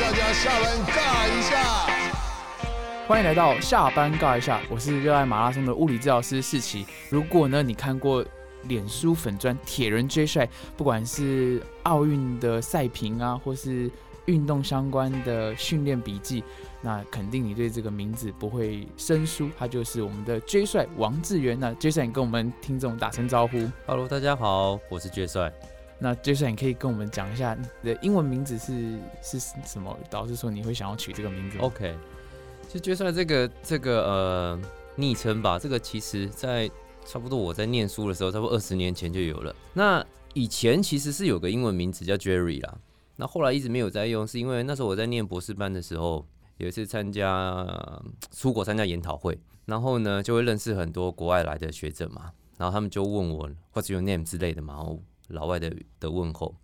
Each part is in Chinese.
大家下班尬一下。欢迎来到下班尬一下，我是热爱马拉松的物理治疗师世奇。如果呢你看过脸书粉砖铁人 J 帅，不管是奥运的赛评啊，或是运动相关的训练笔记，那肯定你对这个名字不会生疏，他就是我们的 J 帅王志源。那 J 帅，你跟我们听众打声招呼。Hello，大家好，我是 J 帅。那 J 帅，你可以跟我们讲一下你的英文名字是是什么？导致说你会想要取这个名字 OK，就杰帅这个这个呃昵称吧，这个其实在差不多我在念书的时候，差不多二十年前就有了。那以前其实是有个英文名字叫 Jerry 啦，那后来一直没有在用，是因为那时候我在念博士班的时候，有一次参加出国参加研讨会，然后呢就会认识很多国外来的学者嘛，然后他们就问我 What's your name 之类的嘛，然后老外的的问候，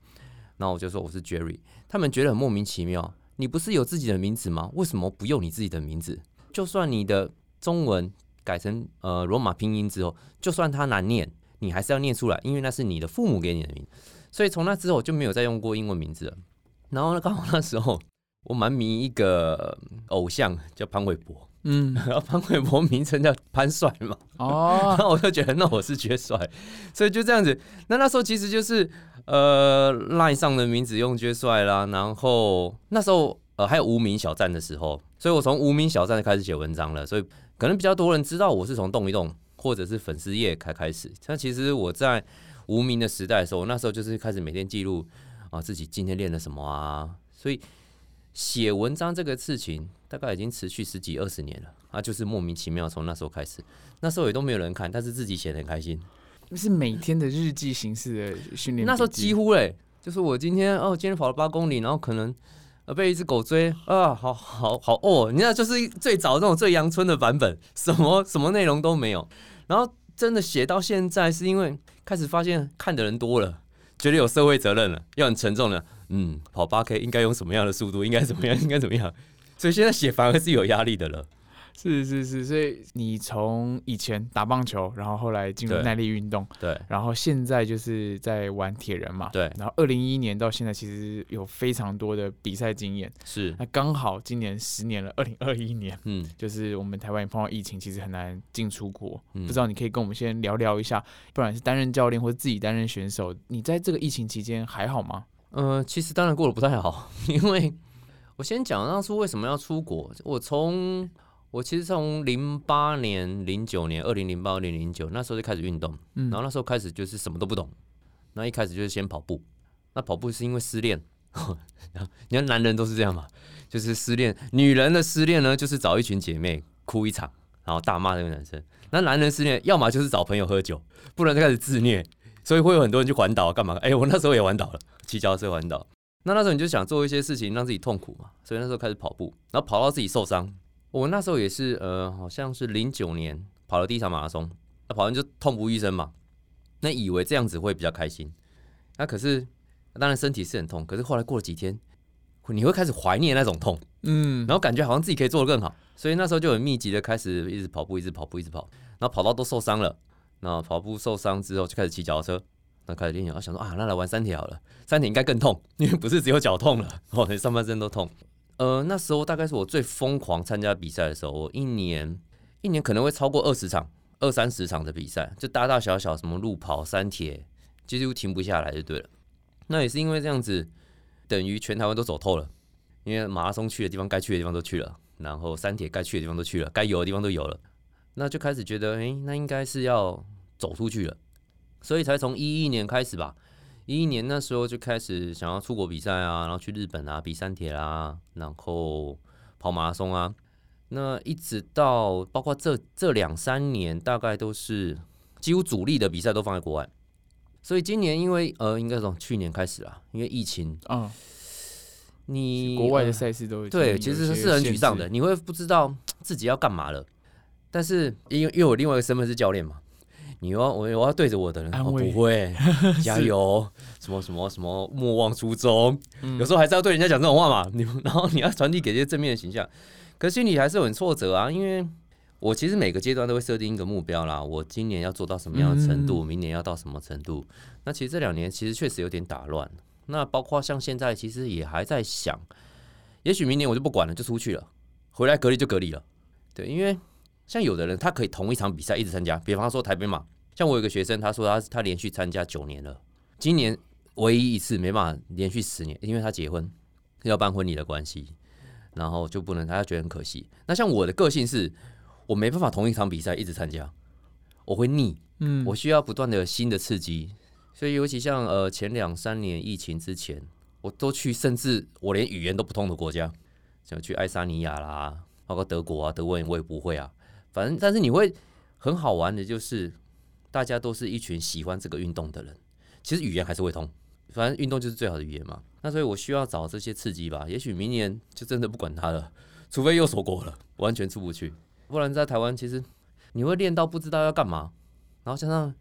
然后我就说我是 Jerry，他们觉得很莫名其妙，你不是有自己的名字吗？为什么不用你自己的名字？就算你的中文改成呃罗马拼音之后，就算它难念，你还是要念出来，因为那是你的父母给你的名。所以从那之后就没有再用过英文名字了。然后呢，刚好那时候我蛮迷一个偶像叫潘玮柏，嗯，然后潘玮柏名称叫潘帅嘛，哦。然，后我就觉得那我是绝帅，所以就这样子。那那时候其实就是呃赖上的名字用绝帅啦，然后那时候呃还有无名小站的时候，所以我从无名小站开始写文章了，所以可能比较多人知道我是从动一动或者是粉丝页开开始。但其实我在无名的时代的时候，我那时候就是开始每天记录啊自己今天练了什么啊，所以写文章这个事情大概已经持续十几二十年了啊，就是莫名其妙从那时候开始。那时候也都没有人看，但是自己写的很开心。是每天的日记形式的训练。那时候几乎嘞，就是我今天哦，今天跑了八公里，然后可能呃被一只狗追啊，好好好哦，你知道就是最早那种最阳春的版本，什么什么内容都没有。然后真的写到现在，是因为开始发现看的人多了，觉得有社会责任了，又很沉重了。嗯，跑八 K 应该用什么样的速度？应该怎么样？应该怎么样？所以现在写反而是有压力的了。是是是，所以你从以前打棒球，然后后来进入耐力运动，对然后现在就是在玩铁人嘛。对，然后二零一一年到现在，其实有非常多的比赛经验。是，那刚好今年十年了，二零二一年，嗯就是我们台湾也碰到疫情，其实很难进出国。嗯不知道你可以跟我们先聊聊一下，不管是担任教练或者自己担任选手，你在这个疫情期间还好吗？呃，其实当然过得不太好，因为我先讲当初为什么要出国。我从我其实从零八年、零九年、二零零八、二零零九那时候就开始运动，嗯然后那时候开始就是什么都不懂，那一开始就是先跑步。那跑步是因为失恋，你看男人都是这样嘛，就是失恋。女人的失恋呢，就是找一群姐妹哭一场，然后大骂那个男生。那男人失恋，要么就是找朋友喝酒，不然就开始自虐。所以会有很多人去环岛干嘛？哎、我那时候也环岛了，骑脚踏车环岛。那那时候你就想做一些事情让自己痛苦嘛，所以那时候开始跑步，然后跑到自己受伤。我那时候也是呃，好像是零九年跑了第一场马拉松，那跑完就痛不欲生嘛。那以为这样子会比较开心，那可是当然身体是很痛，可是后来过了几天，你会开始怀念那种痛，嗯，然后感觉好像自己可以做得更好，所以那时候就很密集的开始一直跑步，一直跑步，一直跑，然后跑到都受伤了。那跑步受伤之后就开始骑脚踏车，那开始练脚，啊想说啊，那来玩三铁好了，三铁应该更痛，因为不是只有脚痛了，哦，连上半身都痛。呃，那时候大概是我最疯狂参加比赛的时候，我一年一年可能会超过二十场、二三十场的比赛，就大大小小什么路跑、三铁，几乎停不下来就对了。那也是因为这样子，等于全台湾都走透了。因为马拉松去的地方，该去的地方都去了，然后山铁该去的地方都去了，该游的地方都有了，那就开始觉得，诶，那应该是要走出去了，所以才从一一年开始吧。一一年那时候就开始想要出国比赛啊，然后去日本啊比山铁啦，然后跑马拉松啊。那一直到包括这这两三年，大概都是几乎主力的比赛都放在国外。所以今年因为呃，应该从去年开始啦，因为疫情，嗯，你国外的呃赛事都对，其实是很沮丧的，你会不知道自己要干嘛了。但是因为因为我另外一个身份是教练嘛，你要我我要对着我的人，哦、安慰不会 加油，什么什么什么莫忘初衷，嗯有时候还是要对人家讲这种话嘛。你然后你要传递给这些正面的形象，可是心里还是有很挫折啊，因为我其实每个阶段都会设定一个目标啦，我今年要做到什么样的程度，嗯明年要到什么程度。那其实这两年其实确实有点打乱。那包括像现在，其实也还在想也许明年我就不管了，就出去了，回来隔离就隔离了。对，因为像有的人他可以同一场比赛一直参加，比方说台北马，像我有个学生，他说他他连续参加九年了，今年唯一一次没办法连续十年，因为他结婚要办婚礼的关系，然后就不能，他觉得很可惜。那像我的个性是，我没办法同一场比赛一直参加，我会腻，嗯，我需要不断的新的刺激，所以尤其像呃前两三年疫情之前，我都去，甚至我连语言都不通的国家，像去爱沙尼亚啦，包括德国啊，德文我也不会啊，反正但是你会很好玩的，就是大家都是一群喜欢这个运动的人，其实语言还是会通，反正运动就是最好的语言嘛。那所以我需要找这些刺激吧，也许明年就真的不管它了，除非又锁国了，完全出不去，不然在台湾其实你会练到不知道要干嘛。然后加上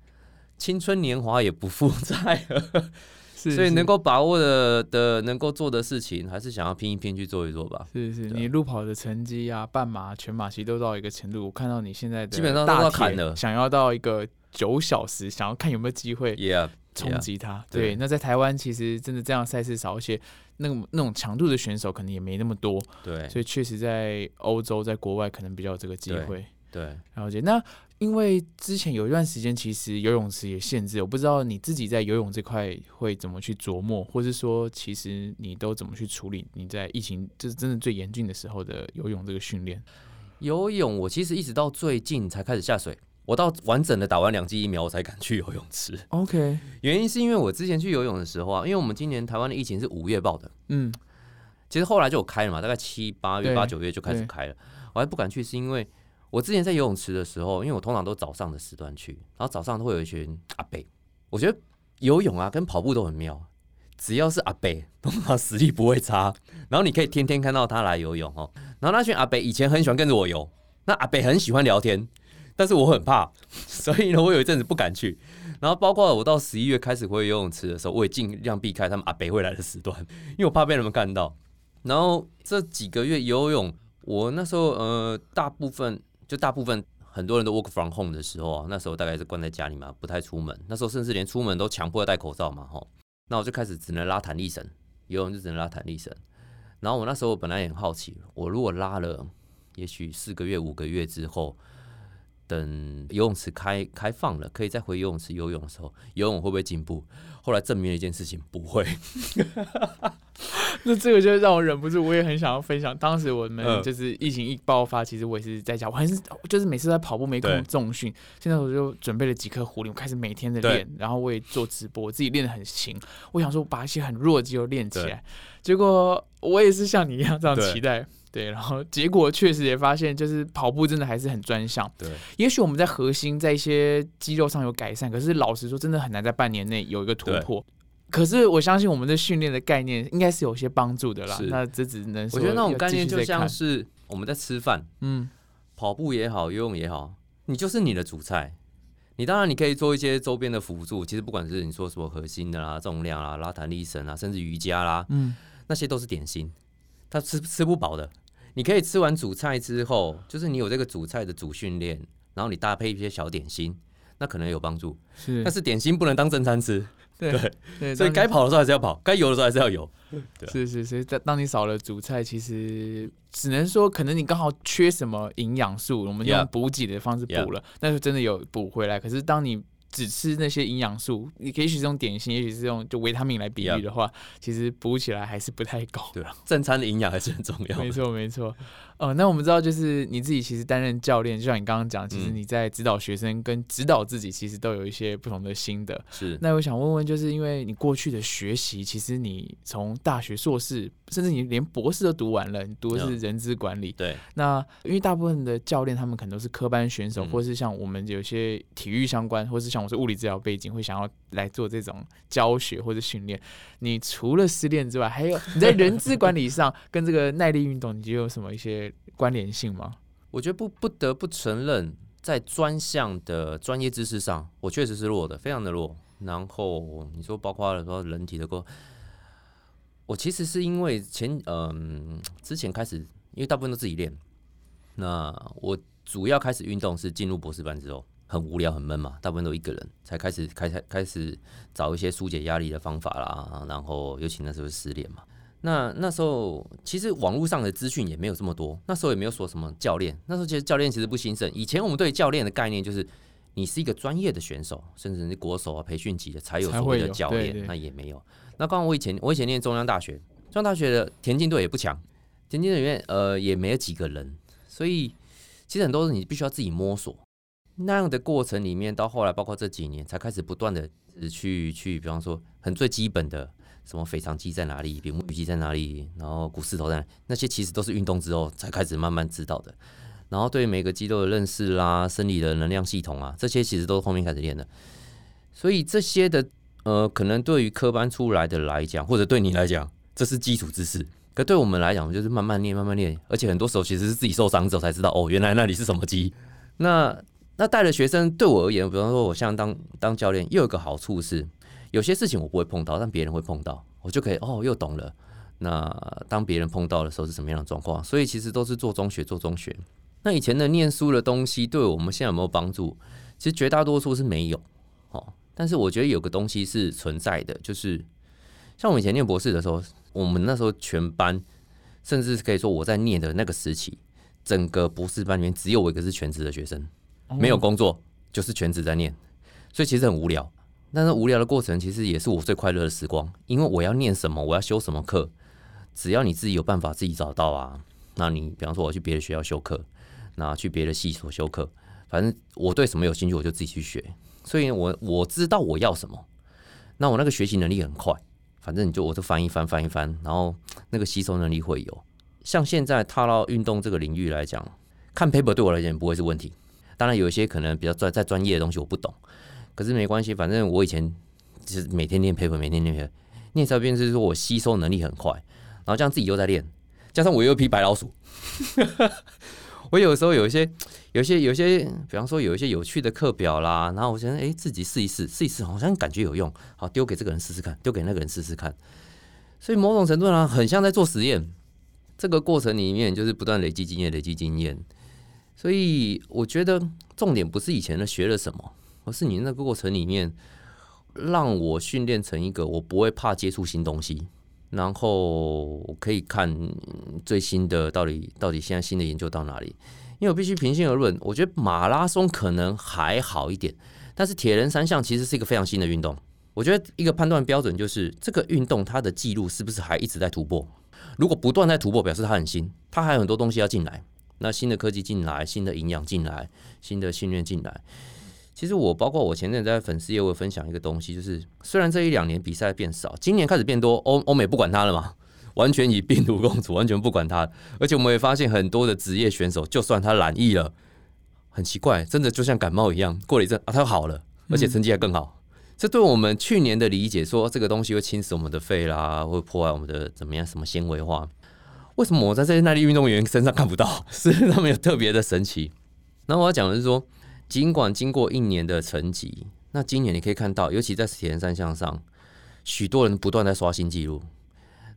青春年华也不复在了，是所以能够把握的的能够做的事情，还是想要拼一拼去做一做吧。是是，你路跑的成绩啊，半马、全马其实都到一个程度。我看到你现在的基本上大铁要砍了想要到一个九小时，想要看有没有机会 Yeah，冲击它。对对，那在台湾其实真的这样赛事少，而且那种那种强度的选手可能也没那么多，对所以确实在欧洲、在国外可能比较有这个机对会。对，了解。那因为之前有一段时间，其实游泳池也限制，我不知道你自己在游泳这块会怎么去琢磨，或是说其实你都怎么去处理你在疫情就是真的最严峻的时候的游泳这个训练。游泳我其实一直到最近才开始下水，我到完整的打完两剂疫苗我才敢去游泳池。OK，原因是因为我之前去游泳的时候啊，因为我们今年台湾的疫情是五月报的，嗯，其实后来就有开了嘛，大概七八月、八九月就开始开了。我还不敢去，是因为我之前在游泳池的时候，因为我通常都早上的时段去，然后早上都会有一群阿北。我觉得游泳啊跟跑步都很妙，只要是阿北，通常实力不会差。然后你可以天天看到他来游泳哦。然后那群阿北以前很喜欢跟着我游，那阿北很喜欢聊天，但是我很怕，所以呢，我有一阵子不敢去。然后包括我到十一月开始回游泳池的时候，我也尽量避开他们阿北会来的时段，因为我怕被他们看到。然后这几个月游泳，我那时候呃，大部分就大部分很多人都 work from home 的时候啊，那时候大概是关在家里嘛，不太出门。那时候甚至连出门都强迫要戴口罩嘛，吼。那我就开始只能拉弹力绳，游泳就只能拉弹力绳。然后我那时候本来也很好奇，我如果拉了，也许四个月、五个月之后，等游泳池开开放了，可以再回游泳池游泳的时候，游泳会不会进步？后来证明了一件事情，不会。那这个就让我忍不住，我也很想要分享。当时我们嗯就是疫情一爆发，其实我也是在家，我还是就是每次在跑步没空重训。现在我就准备了几颗壶铃，我开始每天的练，然后我也做直播，我自己练的很勤。我想说把一些很弱的肌肉练起来，结果我也是像你一样这样期待。对，然后结果确实也发现，就是跑步真的还是很专项。对，也许我们在核心在一些肌肉上有改善，可是老实说，真的很难在半年内有一个突破。可是我相信我们的训练的概念应该是有些帮助的啦。那这只能说我觉得那种概念就像是我们在吃饭，嗯，跑步也好，游泳也好，你就是你的主菜。你当然你可以做一些周边的辅助，其实不管是你说什么核心的啦、重量啦、拉弹力绳啊，甚至瑜伽啦，嗯，那些都是点心，它吃吃不饱的。你可以吃完主菜之后，就是你有这个主菜的主训练，然后你搭配一些小点心，那可能有帮助。是但是点心不能当正餐吃，对对对，所以该跑的时候还是要跑，该游的时候还是要游。是是是，当当你少了主菜，其实只能说可能你刚好缺什么营养素，我们用补给的方式补了，那就真的有补回来。可是当你只吃那些营养素，你可以是用点心，也许是用就维他命来比喻的话，其实补起来还是不太够。对，正餐的营养还是很重要的。没错，没错。哦，那我们知道，就是你自己其实担任教练，就像你刚刚讲，其实嗯你在指导学生跟指导自己，其实都有一些不同的心得。是，那我想问问，就是因为你过去的学习，其实你从大学硕士，甚至你连博士都读完了，你读的是嗯人资管理。对，那因为大部分的教练他们可能都是科班选手，嗯或是像我们有些体育相关，或是像我是物理治疗背景，会想要来做这种教学或者训练。你除了失恋之外，还有你在人资管理上 跟这个耐力运动，你觉得有什么一些关联性吗？我觉得不不得不承认，在专项的专业知识上，我确实是弱的，非常的弱。然后你说包括说人体的构，我其实是因为前嗯、之前开始，因为大部分都自己练，那我主要开始运动是进入博士班之后，很无聊很闷嘛，大部分都一个人，才开始开开开始找一些疏解压力的方法啦。然后尤其那时候失恋嘛，那那时候其实网络上的资讯也没有这么多，那时候也没有说什么教练，那时候其实教练其实不兴盛。以前我们对教练的概念就是你是一个专业的选手，甚至是国手啊、培训级的才有所谓的教练，那也没有。那刚刚我以前我以前念中央大学，中央大学的田径队也不强，田径队里面呃也没有几个人，所以其实很多是你必须要自己摸索。那样的过程里面，到后来包括这几年才开始不断的去去，比方说很最基本的。什么腓肠肌在哪里，比目鱼肌在哪里，然后股四头在哪，那些其实都是运动之后才开始慢慢知道的。然后对每个肌肉的认识啦，生理的能量系统啊，这些其实都是后面开始练的。所以这些的呃，可能对于科班出来的来讲，或者对你来讲，这是基础知识。可对我们来讲，就是慢慢练，慢慢练。而且很多时候其实是自己受伤之后才知道，哦，原来那里是什么肌。那那带的学生对我而言，比方说我像当当教练，又有个好处是。有些事情我不会碰到，但别人会碰到，我就可以哦，又懂了。那当别人碰到的时候是什么样的状况？所以其实都是做中学，做中学。那以前的念书的东西，对我们现在有没有帮助？其实绝大多数是没有哦。但是我觉得有个东西是存在的，就是像我以前念博士的时候，我们那时候全班，甚至可以说我在念的那个时期，整个博士班里面只有我一个是全职的学生，没有工作，就是全职在念，所以其实很无聊。但是无聊的过程其实也是我最快乐的时光，因为我要念什么，我要修什么课，只要你自己有办法自己找到啊。那你比方说我去别的学校修课，那去别的系所修课，反正我对什么有兴趣我就自己去学。所以我我知道我要什么，那我那个学习能力很快，反正你就我就翻一翻翻一翻，然后那个吸收能力会有。像现在踏到运动这个领域来讲，看 paper 对我来讲不会是问题。当然有一些可能比较专在专业的东西我不懂。可是没关系，反正我以前就是每天练 paper，每天练 paper，练出来是说我吸收能力很快，然后这样自己又在练，加上我又一批白老鼠，我有时候有一些、有些、有些，比方说有一些有趣的课表啦，然后我觉得哎自己试一试，试一试，好像感觉有用，好丢给这个人试试看，丢给那个人试试看，所以某种程度上很像在做实验，这个过程里面就是不断累积经验，累积经验，所以我觉得重点不是以前的学了什么。而是你那个过程里面，让我训练成一个我不会怕接触新东西，然后我可以看最新的到底到底现在新的研究到哪里。因为我必须平心而论，我觉得马拉松可能还好一点，但是铁人三项其实是一个非常新的运动。我觉得一个判断标准就是这个运动它的记录是不是还一直在突破。如果不断在突破，表示它很新，它还有很多东西要进来。那新的科技进来，新的营养进来，新的训练进来。其实我包括我前阵在粉丝也会分享一个东西，就是虽然这一两年比赛变少，今年开始变多，欧欧美不管他了嘛，完全以病毒共处，完全不管他。而且我们也发现很多的职业选手，就算他染疫了，很奇怪，真的就像感冒一样，过了一阵啊，他好了，而且成绩还更好。这对我们去年的理解，说这个东西会侵蚀我们的肺啦，会破坏我们的怎么样，什么纤维化？为什么我在这些耐力运动员身上看不到？是他们有特别的神奇。那我要讲的是说。尽管经过一年的沉寂，那今年你可以看到，尤其在铁人三项上，许多人不断在刷新纪录。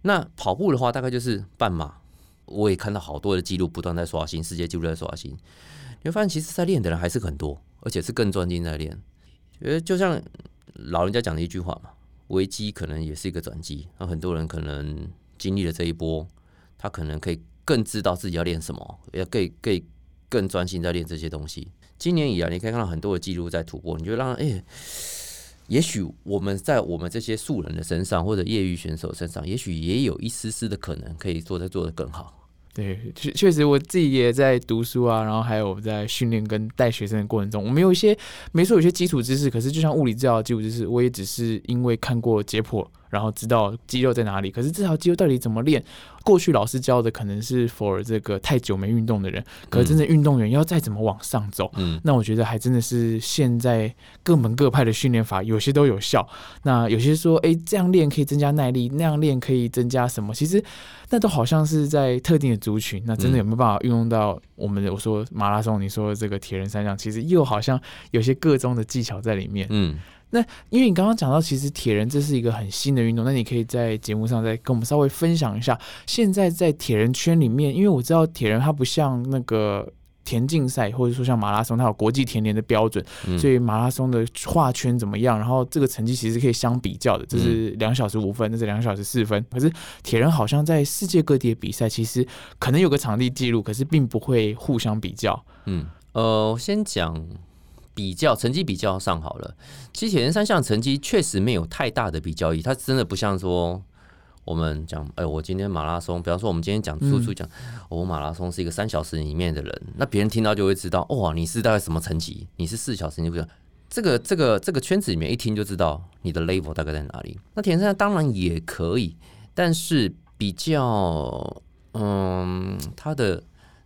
那跑步的话，大概就是半马，我也看到好多的记录不断在刷新，世界纪录在刷新。你会发现，其实在练的人还是很多，而且是更专心在练。觉得就像老人家讲的一句话嘛，危机可能也是一个转机。那很多人可能经历了这一波，他可能可以更知道自己要练什么，要可以可以更专心在练这些东西。今年以来，你可以看到很多的记录在突破，你就让哎，也许我们在我们这些素人的身上，或者业余选手身上，也许也有一丝丝的可能可以做的做得更好。对，确确实我自己也在读书啊，然后还有在训练跟带学生的过程中，我们有一些没错，有些基础知识，可是就像物理治疗基础知识，我也只是因为看过解剖。然后知道肌肉在哪里，可是这条肌肉到底怎么练？过去老师教的可能是 for 这个太久没运动的人，可是真正运动员要再怎么往上走，嗯，那我觉得还真的是现在各门各派的训练法有些都有效。那有些说，哎，这样练可以增加耐力，那样练可以增加什么？其实那都好像是在特定的族群，那真的有没有办法运用到我们的？我说马拉松，你说这个铁人三项，其实又好像有些各中的技巧在里面，嗯。那因为你刚刚讲到，其实铁人这是一个很新的运动，那你可以在节目上再跟我们稍微分享一下，现在在铁人圈里面，因为我知道铁人它不像那个。田径赛或者说像马拉松，它有国际田联的标准，嗯所以马拉松的画圈怎么样，然后这个成绩其实可以相比较的，这是两小时五分，这是两小时四分。可是铁人好像在世界各地的比赛，其实可能有个场地记录，可是并不会互相比较。嗯，呃，我先讲比较成绩比较上好了。其实铁人三项成绩确实没有太大的比较意义，它真的不像说我们讲，哎、我今天马拉松，比方说我们今天讲嗯叔叔讲，哦我马拉松是一个三小时里面的人，那别人听到就会知道，哇，你是大概什么成绩？你是四小时，你不知道。这个这个这个圈子里面一听就知道你的 level 大概在哪里。那铁人三项当然也可以，但是比较，嗯，它的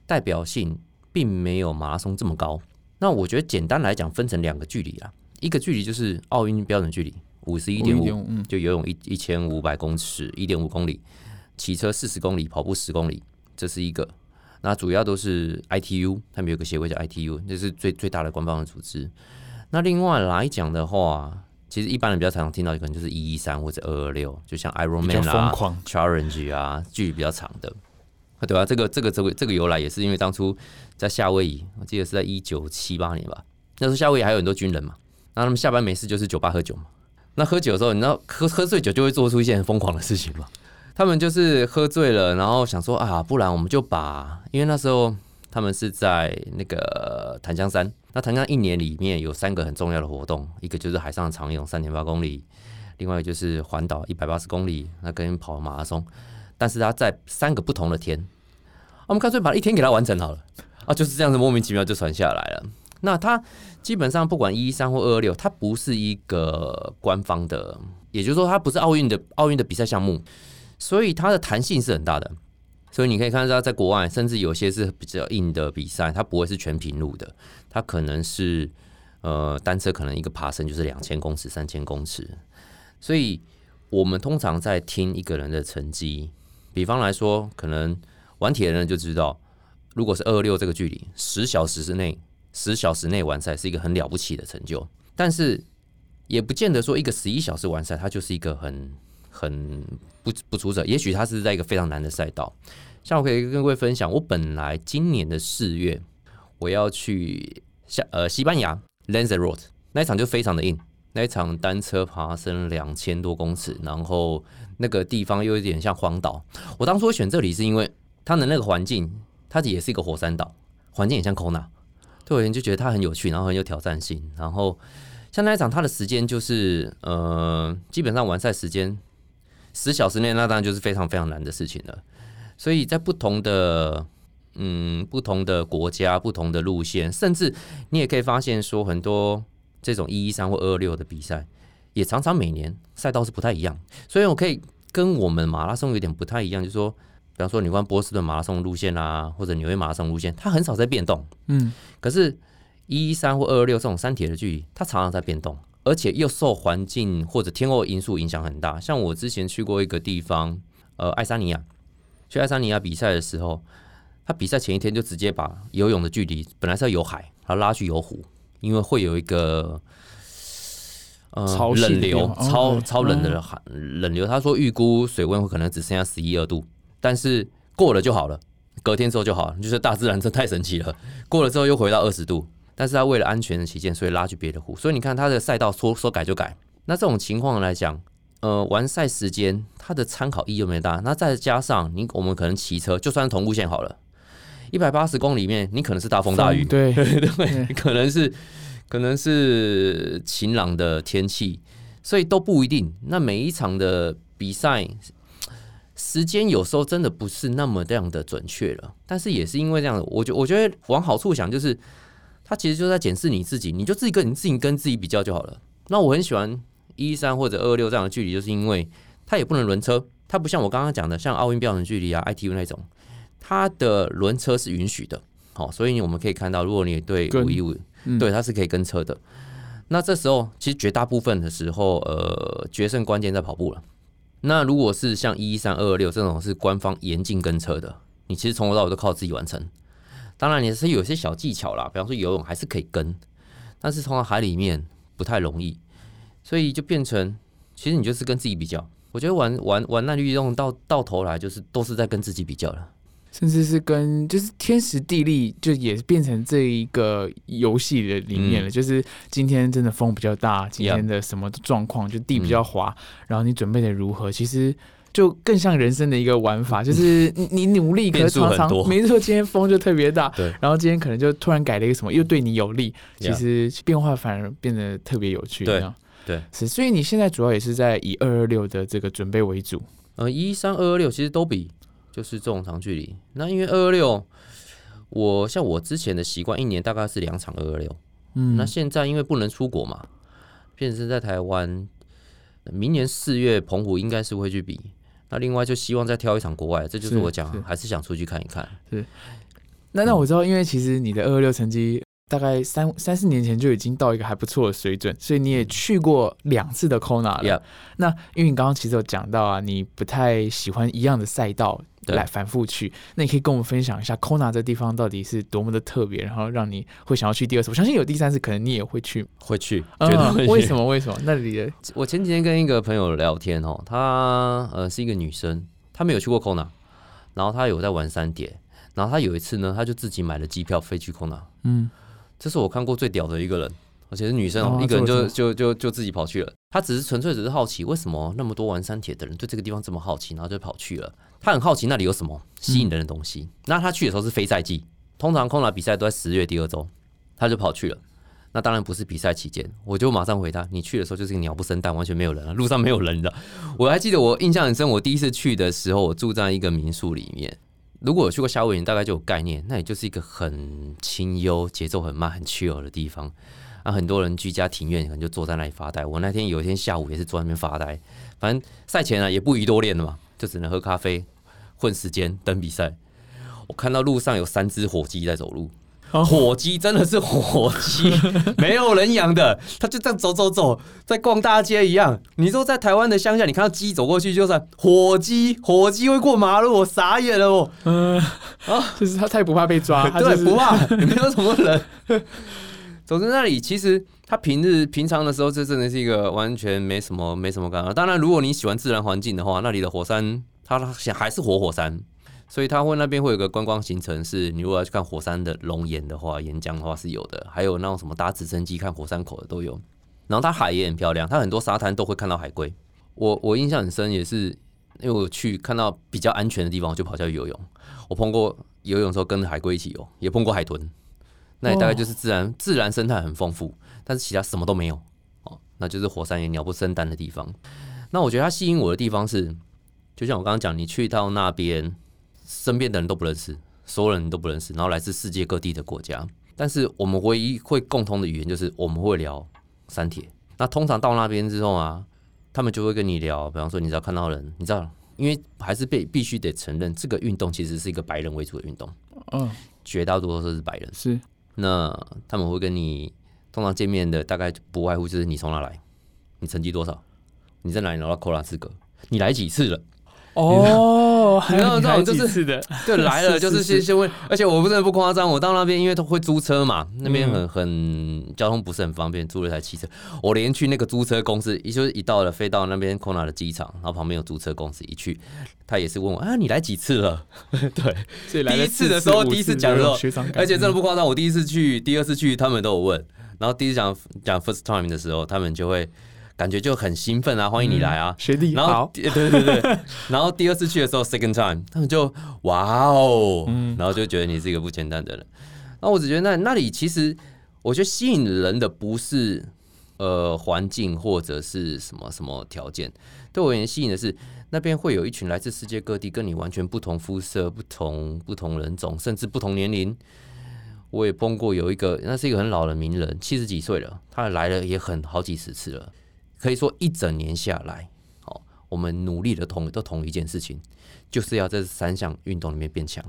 代表性并没有马拉松这么高。那我觉得简单来讲，分成两个距离啊，一个距离就是奥运标准距离，五十一点五，51.5嗯，就游泳一一千五百公尺，一点五公里，骑车四十公里，跑步十公里，这是一个。那主要都是 ITU，他们有个协会叫 ITU，这是最最大的官方的组织。那另外来讲的话，其实一般人比较常听到，可能就是一一三或者二二六，就像 Ironman 疯啊、狂。Challenge 啊，距离比较长的。啊，对啊，这个这个这个这个由来也是因为当初在夏威夷，我记得是在一九七八年吧，那时候夏威夷还有很多军人嘛，那他们下班没事就是酒吧喝酒嘛。那喝酒的时候，你知道喝喝醉酒就会做出一些很疯狂的事情嘛。他们就是喝醉了，然后想说啊，不然我们就把，因为那时候他们是在那个檀香山，那檀香一年里面有三个很重要的活动，一个就是海上长泳三点八公里，另外就是环岛一百八十公里，那跟跑马拉松，但是它在三个不同的天，我们干脆把一天给它完成好了啊，就是这样子莫名其妙就传下来了。那它基本上不管一一三或二二六，它不是一个官方的，也就是说它不是奥运的奥运的比赛项目，所以它的弹性是很大的。所以你可以看到，在国外，甚至有些是比较硬的比赛，它不会是全平路的，它可能是呃单车可能一个爬升就是两千公尺、三千公尺。所以我们通常在听一个人的成绩，比方来说，可能玩铁人就知道，如果是二六这个距离，十小时之内，十小时内完赛是一个很了不起的成就，但是也不见得说一个十一小时完赛，它就是一个很很不不出者。也许它是在一个非常难的赛道。像我可以跟各位分享，我本来今年的四月我要去下呃西班牙 Lanzarote 那一场就非常的硬，那一场单车爬升两千多公尺，然后那个地方又有点像荒岛。我当初选这里是因为它的那个环境，它也是一个火山岛，环境也像 Kona，对我而言就觉得它很有趣，然后很有挑战性。然后像那一场，它的时间就是呃，基本上完赛时间十小时内，那当然就是非常非常难的事情了。所以在不同的嗯不同的国家、不同的路线，甚至你也可以发现说，很多这种一一三或二二六的比赛，也常常每年赛道是不太一样。所以我可以跟我们马拉松有点不太一样，就是说，比方说你看波士顿马拉松路线啊，或者纽约马拉松路线，它很少在变动。嗯，可是，一一三或二二六这种山铁的距离，它常常在变动，而且又受环境或者天候因素影响很大。像我之前去过一个地方，呃，爱沙尼亚，去爱沙尼亚比赛的时候，他比赛前一天就直接把游泳的距离本来是要游海，他拉去游湖，因为会有一个。呃冷流流超超冷的寒冷流，他说预估水温会可能只剩下十一二度，但是过了就好了，隔天之后就好了。就是大自然真太神奇了，过了之后又回到二十度，但是他为了安全的起见，所以拉去别的湖。所以你看他的赛道说说改就改。那这种情况来讲，呃，完赛时间它的参考意义又没大。那再加上你我们可能骑车，就算同路线好了，一百八十公里里面，你可能是大风大雨，对，对，可能是可能是晴朗的天气，所以都不一定。那每一场的比赛时间有时候真的不是那么这样的准确了，但是也是因为这样，我觉我觉得往好处想，就是他其实就在检视你自己，你就自己跟你自己跟自己比较就好了。那我很喜欢一三或者二六这样的距离，就是因为它也不能轮车，它不像我刚刚讲的像奥运标准距离啊、ITU 那种，它的轮车是允许的。好，所以我们可以看到，如果你对跟五一五，嗯对它是可以跟车的。那这时候其实绝大部分的时候，呃，决胜关键在跑步了。那如果是像一一三二二六这种是官方严禁跟车的，你其实从头到尾都靠自己完成。当然也是有些小技巧啦，比方说游泳还是可以跟，但是从海里面不太容易，所以就变成其实你就是跟自己比较。我觉得玩玩玩那运动到到头来就是都是在跟自己比较了。甚至是跟就是天时地利，就也变成这一个游戏的里面了。嗯就是今天真的风比较大，今天的什么状况，就地比较滑，然后你准备的如何，其实。就更像人生的一个玩法，就是 你你努力，可是常常没错，今天风就特别大，对然后今天可能就突然改了一个什么，又对你有利，其实变化反而变得特别有趣。对这样对，是，所以你现在主要也是在以二二六的这个准备为主。呃，一三二二六其实都比就是这种长距离。那因为二二六，我像我之前的习惯，一年大概是两场二二六。嗯那现在因为不能出国嘛，变成在台湾。明年四月澎湖应该是会去比。那另外就希望再挑一场国外，这就是是我讲是还是想出去看一看。那那我知道，因为其实你的二二六成绩大概三三四年前就已经到一个还不错的水准，所以你也去过两次的 Kona 了。那因为你刚刚其实有讲到啊，你不太喜欢一样的赛道来反复去，那你可以跟我们分享一下 Kona 这地方到底是多么的特别，然后让你会想要去第二次。我相信有第三次，可能你也会去。会去，绝对会去。嗯为什么？为什么？那里的 我前几天跟一个朋友聊天哦，她呃是一个女生，她没有去过 Kona，然后她有在玩三点，然后她有一次呢，她就自己买了机票飞去 Kona，嗯这是我看过最屌的一个人，而且是女生哦，哦一个人就就就就自己跑去了。她只是纯粹只是好奇，为什么那么多玩山铁的人对这个地方这么好奇，然后就跑去了。她很好奇那里有什么吸引人的东西。那她去的时候是非赛季，通常 Kona 比赛都在十月第二周，她就跑去了。那当然不是比赛期间，我就马上回他，你去的时候就是个鸟不生蛋，完全没有人啊，路上没有人的。我还记得我印象很深，我第一次去的时候，我住在一个民宿里面。如果有去过夏威夷，大概就有概念，那也就是一个很清幽、节奏很慢、很 chill 的地方。啊，很多人居家庭院可能就坐在那里发呆。我那天有一天下午也是坐在那边发呆，反正赛前啊也不宜多练的嘛，就只能喝咖啡混时间等比赛。我看到路上有三只火鸡在走路，火鸡真的是火鸡，没有人养的，它就这样走走走，在逛大街一样。你说在台湾的乡下，你看到鸡走过去，就是火鸡，火鸡会过马路，我傻眼了哦。嗯 就是他太不怕被抓，对，是不怕，也没有什么人。总之，那里其实它平日平常的时候，这真的是一个完全没什么没什么干扰。当然，如果你喜欢自然环境的话，那里的火山它还是活火山，所以它会那边会有个观光行程，是你如果要去看火山的熔岩的话，岩浆的话是有的，还有那种什么搭直升机看火山口的都有。然后它海也很漂亮，它很多沙滩都会看到海龟。我我印象很深，也是因为我去看到比较安全的地方，我就跑下去游泳。我碰过游泳的时候跟海龟一起游，也碰过海豚。那也大概就是自然、自然生态很丰富，但是其他什么都没有哦，那就是火山岩鸟不生蛋的地方。那我觉得它吸引我的地方是，就像我刚刚讲，你去到那边，身边的人都不认识，所有人都不认识，然后来自世界各地的国家，但是我们唯一会共同的语言就是我们会聊三铁。那通常到那边之后啊，他们就会跟你聊，比方说你只要看到人，你知道，因为还是被必须得承认，这个运动其实是一个白人为主的运动，嗯绝大多数都是白人。是那他们会跟你通常见面的，大概不外乎就是你从哪来，你成绩多少，你在哪里拿到 Cola 资格，你来几次了？哦，还你知道有这种就是的，对，来了就是是先先问，而且我不真的不夸张，我到那边因为都会租车嘛，那边嗯。很很交通不是很方便，租了一台汽车，我连去那个租车公司，也就是一到了飞到那边 Kona 的机场，然后旁边有租车公司，一去他也是问我啊，你来几次了？对，所以来一次的时候第一次讲的时候而且真的不夸张，我第一次去，第二次去，他们都有问，然后第一次讲讲 first time 的时候，他们就会感觉就很兴奋啊，欢迎你来啊。学弟然后对对 对，然后第二次去的时候，second time，他们就哇哦，嗯然后就觉得你是一个不简单的人。那我只觉得那那里其实，我觉得吸引人的不是呃环境或者是什么什么条件，对我而言吸引的是那边会有一群来自世界各地跟你完全不同肤色、不同不同人种，甚至不同年龄。我也碰过有一个，那是一个很老的名人，七十几岁了，他来了也很好几十次了，可以说一整年下来，哦，我们努力的同都同一件事情，就是要在这三项运动里面变强，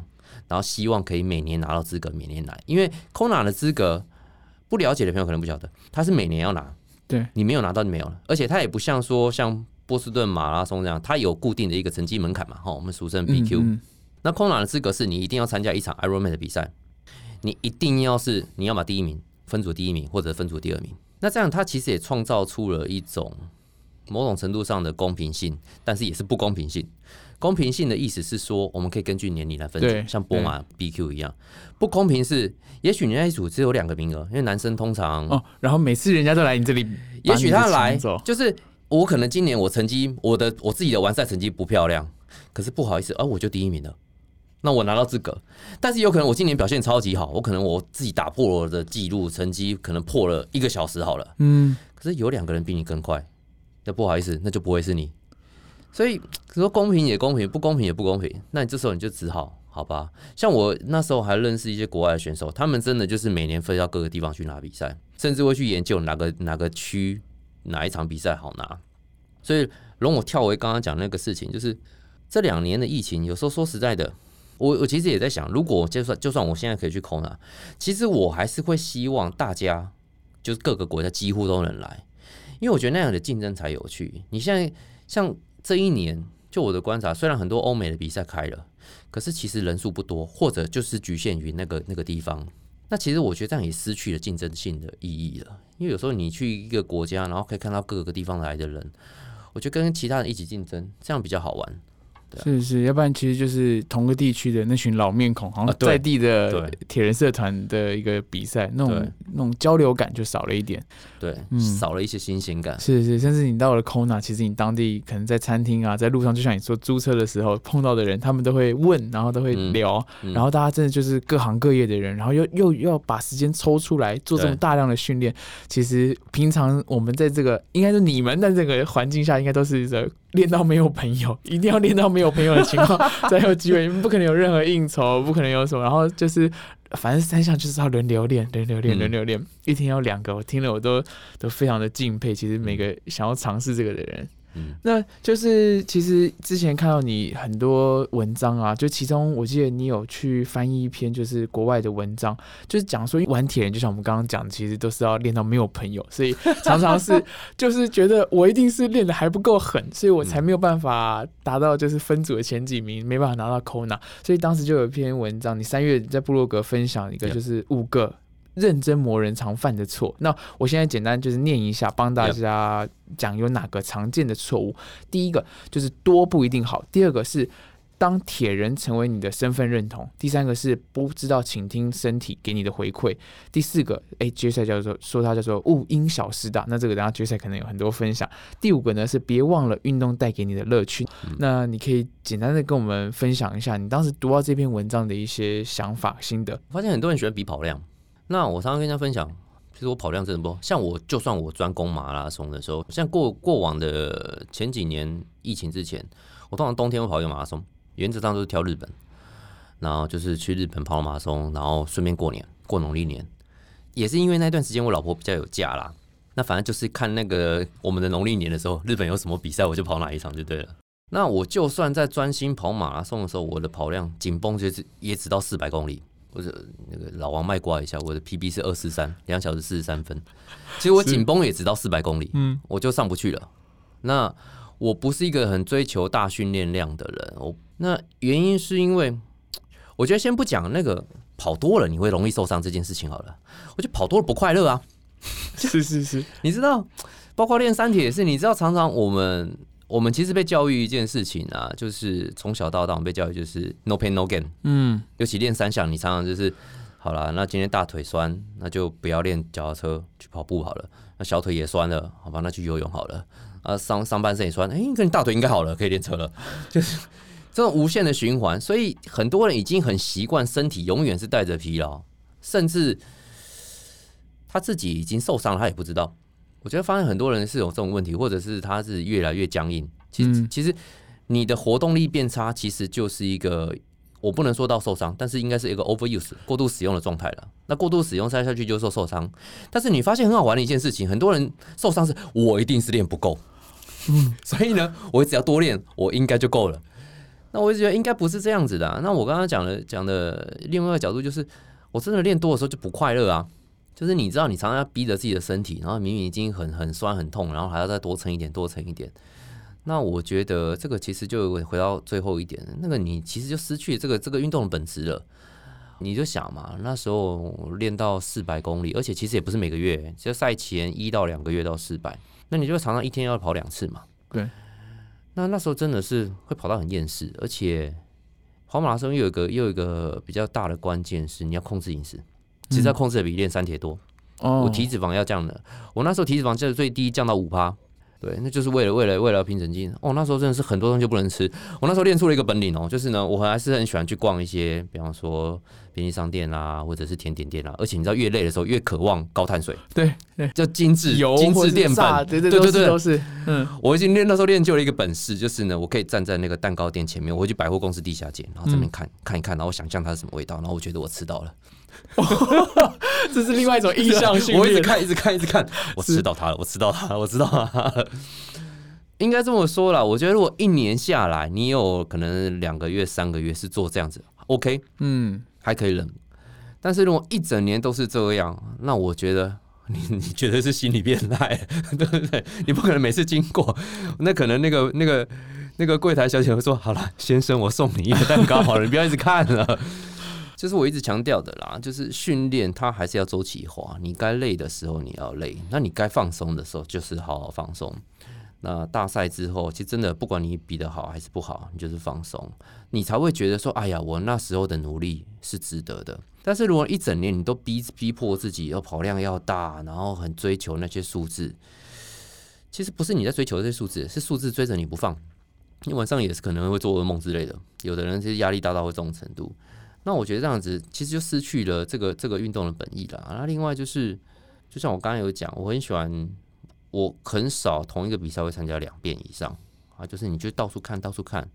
然后希望可以每年拿到资格，每年拿，因为 Kona 的资格不了解的朋友可能不晓得，他是每年要拿，对，你没有拿到就没有了，而且他也不像说像波士顿马拉松这样，它有固定的一个成绩门槛嘛，哈，我们俗称 BQ，、嗯嗯。那 Kona 的资格是你一定要参加一场 Ironman 的比赛，你一定要是你要么第一名，分组第一名或者分组第二名。那这样他其实也创造出了一种某种程度上的公平性，但是也是不公平性。公平性的意思是说，我们可以根据年龄来分像波马 BQ 一样。不公平是，也许你那一组只有两个名额，因为男生通常，哦，然后每次人家都来你这里，也许他来就是我可能今年我成绩，我的我自己的完赛成绩不漂亮，可是不好意思，啊，我就第一名了。那我拿到资格，但是有可能我今年表现超级好，我可能我自己打破了我的记录，成绩可能破了一个小时好了。嗯，可是有两个人比你更快，那不好意思，那就不会是你。所以说公平也公平，不公平也不公平。那你这时候你就只好好吧。像我那时候还认识一些国外的选手，他们真的就是每年飞到各个地方去拿比赛，甚至会去研究哪个哪个区哪一场比赛好拿。所以容我跳回刚刚讲那个事情，就是这两年的疫情，有时候说实在的，我我其实也在想，如果就算就算我现在可以去 Kona，其实我还是会希望大家就是各个国家几乎都能来，因为我觉得那样的竞争才有趣。你现在像这一年，就我的观察，虽然很多欧美的比赛开了，可是其实人数不多，或者就是局限于那个那个地方。那其实我觉得这样也失去了竞争性的意义了，因为有时候你去一个国家，然后可以看到各个地方来的人，我觉得跟其他人一起竞争，这样比较好玩。对啊。是是，要不然其实就是同个地区的那群老面孔，好像在地的铁人社团的一个比赛，那种那种交流感就少了一点。对，嗯。少了一些新鲜感。是是，甚至你到了 Kona，其实你当地可能在餐厅啊，在路上，就像你说租车的时候碰到的人，他们都会问，然后都会嗯。聊，嗯。然后大家真的就是各行各业的人，然后又又又要把时间抽出来做这么大量的训练。其实平常我们在这个应该是你们在这个环境下，应该都是在练到没有朋友，一定要练到没有朋友的情况才有机会，不可能有任何应酬，不可能有什么，然后就是。反正三项就是要轮流练，轮流练，嗯轮流练，一天要两个，我听了我都都非常的敬佩。其实每个想要尝试这个的人，嗯，那就是其实之前看到你很多文章啊，就其中我记得你有去翻译一篇就是国外的文章，就是讲说玩铁人，就像我们刚刚讲的，其实都是要练到没有朋友，所以常常是 就是觉得我一定是练的还不够狠，所以我才没有办法达到就是分组的前几名，没办法拿到 Kona。所以当时就有一篇文章，你三月在部落格分享一个就是五个。认真磨人常犯的错，那我现在简单就是念一下，帮大家讲有哪个常见的错误。第一个就是多不一定好，第二个是当铁人成为你的身份认同，第三个是不知道倾听身体给你的回馈，第四个，哎，决赛叫做说它叫做勿因小失大，那这个等下决赛可能有很多分享。第五个呢是别忘了运动带给你的乐趣，那你可以简单的跟我们分享一下你当时读到这篇文章的一些想法心得。我发现很多人喜欢比跑量。那我常常跟大家分享，其实我跑量真的不像我，就算我专攻马拉松的时候，像过过往的前几年疫情之前，我通常冬天会跑一个马拉松，原则上都是挑日本，然后就是去日本跑马拉松，然后顺便过年过农历年，也是因为那段时间我老婆比较有假啦。那反正就是看那个我们的农历年的时候，日本有什么比赛，我就跑哪一场就对了。那我就算在专心跑马拉松的时候，我的跑量紧绷就是也只到四百公里。或者那个老王卖瓜一下，我的 PB 是二四三，两小时四十三分。其实我紧绷也只到四百公里，嗯，我就上不去了。那我不是一个很追求大训练量的人，我那原因是因为我觉得先不讲那个跑多了你会容易受伤这件事情好了，我觉得跑多了不快乐啊。是是是，你知道，包括练三铁也是，你知道常常我们我们其实被教育一件事情啊，就是从小到大我们被教育就是 no pain no gain。嗯，尤其练三项，你常常就是好了，那今天大腿酸，那就不要练脚踏车，去跑步好了。那小腿也酸了，好吧，那去游泳好了。啊，上上半身也酸，哎、跟你大腿应该好了，可以练车了。就是这种无限的循环，所以很多人已经很习惯身体永远是带着疲劳，甚至他自己已经受伤了，他也不知道。我觉得发现很多人是有这种问题，或者是他是越来越僵硬。其实、嗯其实你的活动力变差，其实就是一个我不能说到受伤，但是应该是一个 overuse 过度使用的状态了。那过度使用再下去就受受伤。但是你发现很好玩的一件事情，很多人受伤是我一定是练不够，嗯，所以呢，我只要多练，我应该就够了。那我就觉得应该不是这样子的啊、那我刚刚讲的讲的另外一个角度就是，我真的练多的时候就不快乐啊。就是你知道，你常常要逼着自己的身体，然后明明已经很很酸很痛，然后还要再多撑一点，多撑一点。那我觉得这个其实就回到最后一点，那个你其实就失去这个这个运动的本质了。你就想嘛，那时候练到四百公里，而且其实也不是每个月，就赛前一到两个月到四百。那你就常常一天要跑两次嘛。对。那那时候真的是会跑到很厌世，而且跑马拉松又有一个又有一个比较大的关键是你要控制饮食，其实要控制的比练三铁多。哦我体脂肪要降的，我那时候体脂肪降的最低降到五趴，对，那就是为了为了为了要拼成绩。哦，那时候真的是很多东西就不能吃。我那时候练出了一个本领哦，就是呢，我还是很喜欢去逛一些，比方说便利商店啦，或者是甜点店啦。而且你知道，越累的时候越渴望高碳水，对对，叫精致油精致淀炸粉。对对对对对都是，嗯，我已经练那时候练就了一个本事，就是呢，我可以站在那个蛋糕店前面，我会去百货公司地下街，然后这边看、看一看，然后我想象它是什么味道，然后我觉得我吃到了，这是另外一种意向训练。我一直看，一直看，一直看，我吃到它了，我吃到它了，我知道它了。应该这么说啦，我觉得如果一年下来，你有可能两个月、三个月是做这样子，OK，嗯，还可以忍。但是如果一整年都是这样，那我觉得你 你觉得是心理变态，对不对？你不可能每次经过，那可能那个那个那个柜台小姐会说：“好了，先生，我送你一个蛋糕好了，你不要一直看了。”就是我一直强调的啦，就是训练它还是要周期化，你该累的时候你要累，那你该放松的时候就是好好放松。那大赛之后，其实真的不管你比得好还是不好，你就是放松，你才会觉得说，哎呀，我那时候的努力是值得的。但是如果一整年你都逼逼迫自己要跑量要大，然后很追求那些数字，其实不是你在追求这些数字，是数字追着你不放。你晚上也是可能会做噩梦之类的，有的人其实压力大到会这种程度。那我觉得这样子其实就失去了这个这个运动的本意了。那另外就是，就像我刚刚有讲，我很喜欢。我很少同一个比赛会参加两遍以上啊，就是你就到处看，到处看。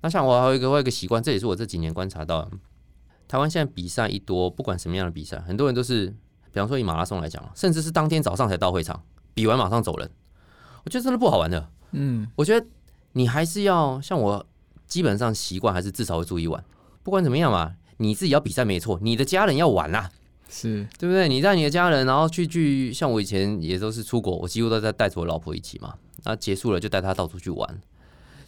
那像我还有一个我有一个习惯，这也是我这几年观察到的。台湾现在比赛一多，不管什么样的比赛，很多人都是，比方说以马拉松来讲，甚至是当天早上才到会场，比完马上走人。我觉得真的不好玩的。嗯，我觉得你还是要像我，基本上习惯还是至少会住一晚。不管怎么样嘛，你自己要比赛没错，你的家人要玩啊。是对不对？你带你的家人，然后去去，像我以前也都是出国，我几乎都在带着我老婆一起嘛。那结束了就带她到处去玩，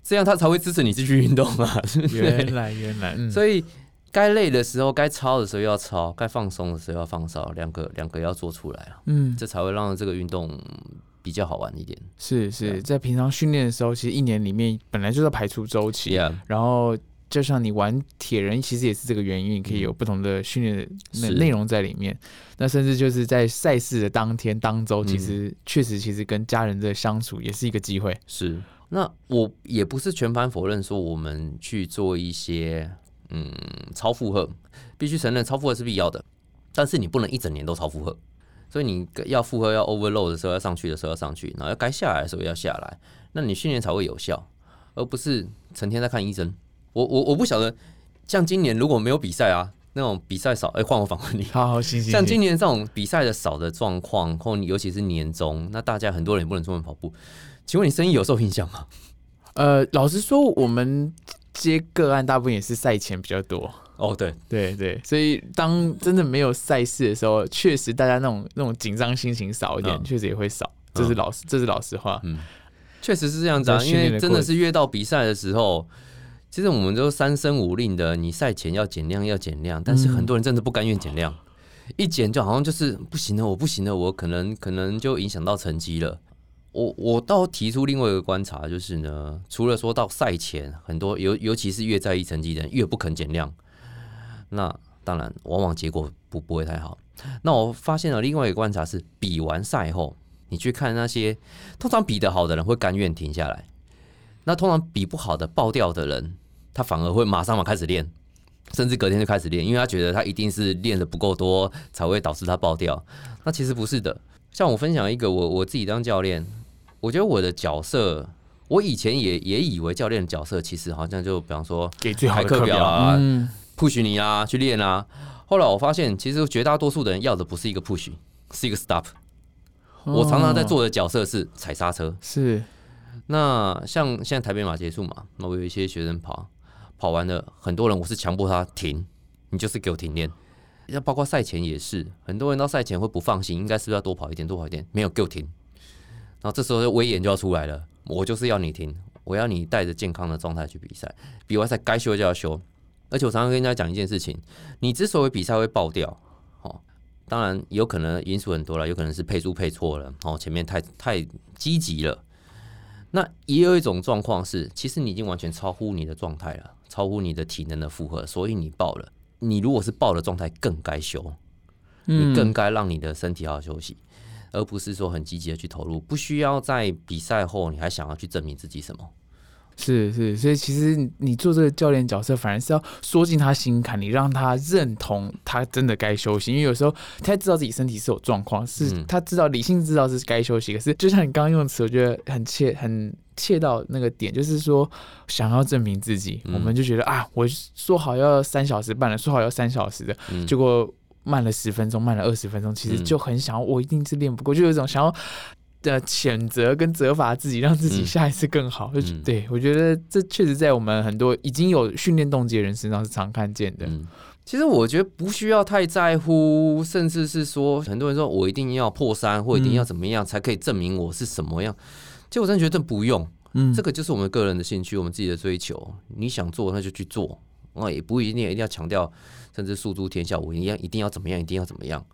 这样她才会支持你继续运动啊。对不对原来 原来，嗯，所以该累的时候，该操的时候要操，该放松的时候要放松，两个两个要做出来啊，嗯，这才会让这个运动比较好玩一点。是是在平常训练的时候，其实一年里面本来就是排出周期，Yeah，然后就像你玩铁人，其实也是这个原因，你可以有不同的训练的内内容在里面。那甚至就是在赛事的当天当周，其嗯实确实其实跟家人的相处也是一个机会。是。那我也不是全盘否认说我们去做一些嗯超负荷，必须承认超负荷是必要的，但是你不能一整年都超负荷。所以你要负荷要 overload 的时候要上去的时候要上去，然后要该下来的时候要下来，那你训练才会有效，而不是成天在看医生。我我我不晓得，像今年如果没有比赛啊，那种比赛少，哎、换我访问你。好好，行行行，像今年这种比赛的少的状况，或尤其是年终，那大家很多人也不能出门跑步。请问你生意有受影响吗？呃，老实说，我们接个案大部分也是赛前比较多。哦，对，对对，所以当真的没有赛事的时候，确实大家那种那种紧张心情少一点，嗯确实也会少。这是老实，这是老实话。嗯，确实是这样子啊，因为真的是越到比赛的时候，其实我们都三声五令的，你赛前要减量要减量，但是很多人真的不甘愿减量，一减就好像就是不行了，我不行了，我可能可能就影响到成绩了。我我倒提出另外一个观察，就是呢，除了说到赛前，很多尤尤其是越在意成绩的人越不肯减量，那当然往往结果不不会太好。那我发现了另外一个观察是，比完赛后，你去看那些通常比得好的人会甘愿停下来，那通常比不好的爆掉的人，他反而会马上嘛开始练，甚至隔天就开始练，因为他觉得他一定是练的不够多才会导致他爆掉。那其实不是的。像我分享一个我我自己当教练，我觉得我的角色，我以前也也以为教练的角色其实好像就比方说给最好的排课课表啊嗯，push 你啊，去练啊。后来我发现，其实绝大多数的人要的不是一个 push，是一个 stop。我常常在哦做的角色是踩刹车。是那像现在台北马结束嘛，那我有一些学生跑，跑完了，很多人我是强迫他停，你就是给我停练。要包括赛前也是，很多人到赛前会不放心，应该是不是要多跑一点，多跑一点，没有给我停。然后这时候威严就要出来了，我就是要你停，我要你带着健康的状态去比赛，比完赛该休就要休。而且我常常跟人家讲一件事情，你之所以比赛会爆掉，哦，当然有可能因素很多了，有可能是配速配错了，哦，前面太太积极了。那也有一种状况是，其实你已经完全超乎你的状态了，超乎你的体能的负荷，所以你爆了。你如果是爆的状态，更该休，你更该让你的身体好好休息，而不是说很积极的去投入，不需要在比赛后你还想要去证明自己什么。是是，所以其实你你做这个教练角色，反而是要说进他心坎里，让他认同他真的该休息。因为有时候他知道自己身体是有状况，是嗯他知道理性知道是该休息。可是就像你刚刚用的词，我觉得很切很切到那个点，就是说想要证明自己，嗯我们就觉得啊，我说好要三小时半了，说好要三小时的，嗯，结果慢了十分钟，慢了二十分钟，其实嗯就很想要，我一定是练不过，就有一种想要的谴责跟责罚自己，让自己嗯下一次更好。就嗯对我觉得这确实在我们很多已经有训练动机的人身上是常看见的。嗯，其实我觉得不需要太在乎，甚至是说，很多人说我一定要破三，或一定要怎么样才可以证明我是什么样。其实我真的觉得这不用，嗯这个就是我们个人的兴趣，我们自己的追求。你想做那就去做，啊，也不一定一定要强调，甚至诉诸天下，我一样一定要怎么样，一定要怎么样。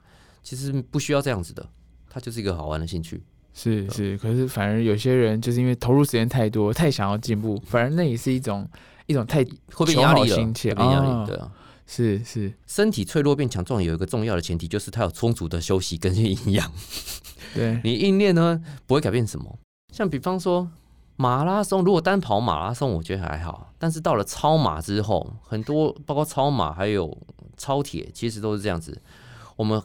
其实不需要这样子的，它就是一个好玩的兴趣。是是，可是反而有些人就是因为投入时间太多，太想要进步，反而那也是一种一种太会变求好压力了。是是身体脆弱变强壮有一个重要的前提，就是他有充足的休息跟营养。对 你硬练呢不会改变什么。像比方说马拉松，如果单跑马拉松，我觉得还好。但是到了超马之后，很多包括超马还有超铁，其实都是这样子。我们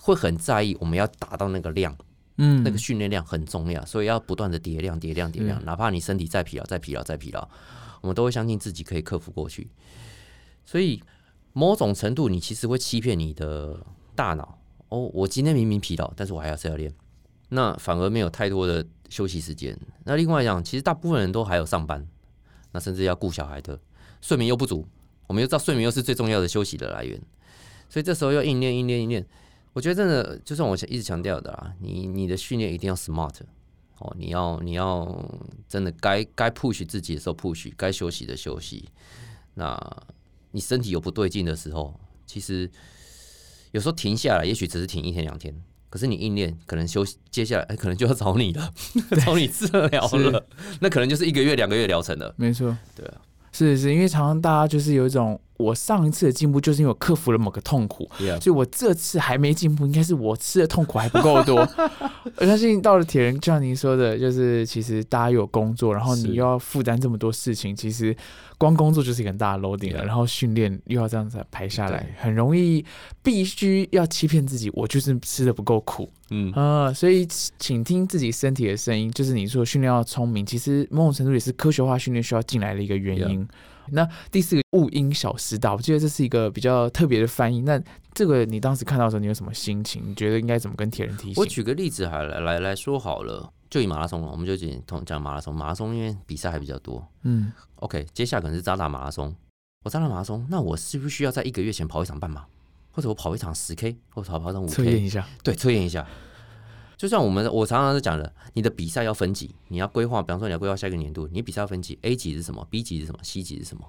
会很在意，我们要达到那个量，嗯那个训练量很重要，所以要不断的叠量、叠量、叠量。嗯哪怕你身体再疲劳、再疲劳、再疲劳，我们都会相信自己可以克服过去。所以某种程度，你其实会欺骗你的大脑。哦，我今天明明疲劳，但是我还要是要练，那反而没有太多的休息时间。那另外讲，其实大部分人都还有上班，那甚至要顾小孩的，睡眠又不足。我们又知道睡眠又是最重要的休息的来源，所以这时候要硬练、硬练、硬练。我觉得真的，就像我一直强调的啦，你你的训练一定要 smart 哦，你要你要真的该该 push 自己的时候 push，该休息的休息。那你身体有不对劲的时候，其实有时候停下来，也许只是停一天两天，可是你硬练，可能休息，接下来、哎可能就要找你了，找你治疗了，那可能就是一个月、两个月疗程了。没错，对啊，是是，因为常常大家就是有一种，我上一次的进步就是因为我克服了某个痛苦所以我这次还没进步，应该是我吃的痛苦还不够多。我相信到了铁人，就像您说的，就是其实大家有工作，然后你又要负担这么多事情，其实光工作就是一个很大的 loading 了然后训练又要这样子排下来，很容易必须要欺骗自己，我就是吃的不够苦。嗯，啊、所以请听自己身体的声音，就是你说训练要聪明，其实某种程度也是科学化训练需要进来的一个原因。那第四个雾音小师大，我记得这是一个比较特别的翻译。那这个你当时看到的时候，你有什么心情？你觉得应该怎么跟铁人提醒我？举个例子还来来来说好了，就以马拉松了，我们就讲同讲马拉松，马拉松因为比赛还比较多嗯，，OK，接下来可能是扎达马拉松，我扎达马拉松，那我是不是需要在一个月前跑一场半马，或者我跑一场十 K，或者跑跑一场五 K？测验一下。对，测验一下。就像我们我常常是讲的，你的比赛要分级，你要规划，比方说你要规划下一个年度，你比赛要分级，A 级是什么，B 级是什么，C 级是什么。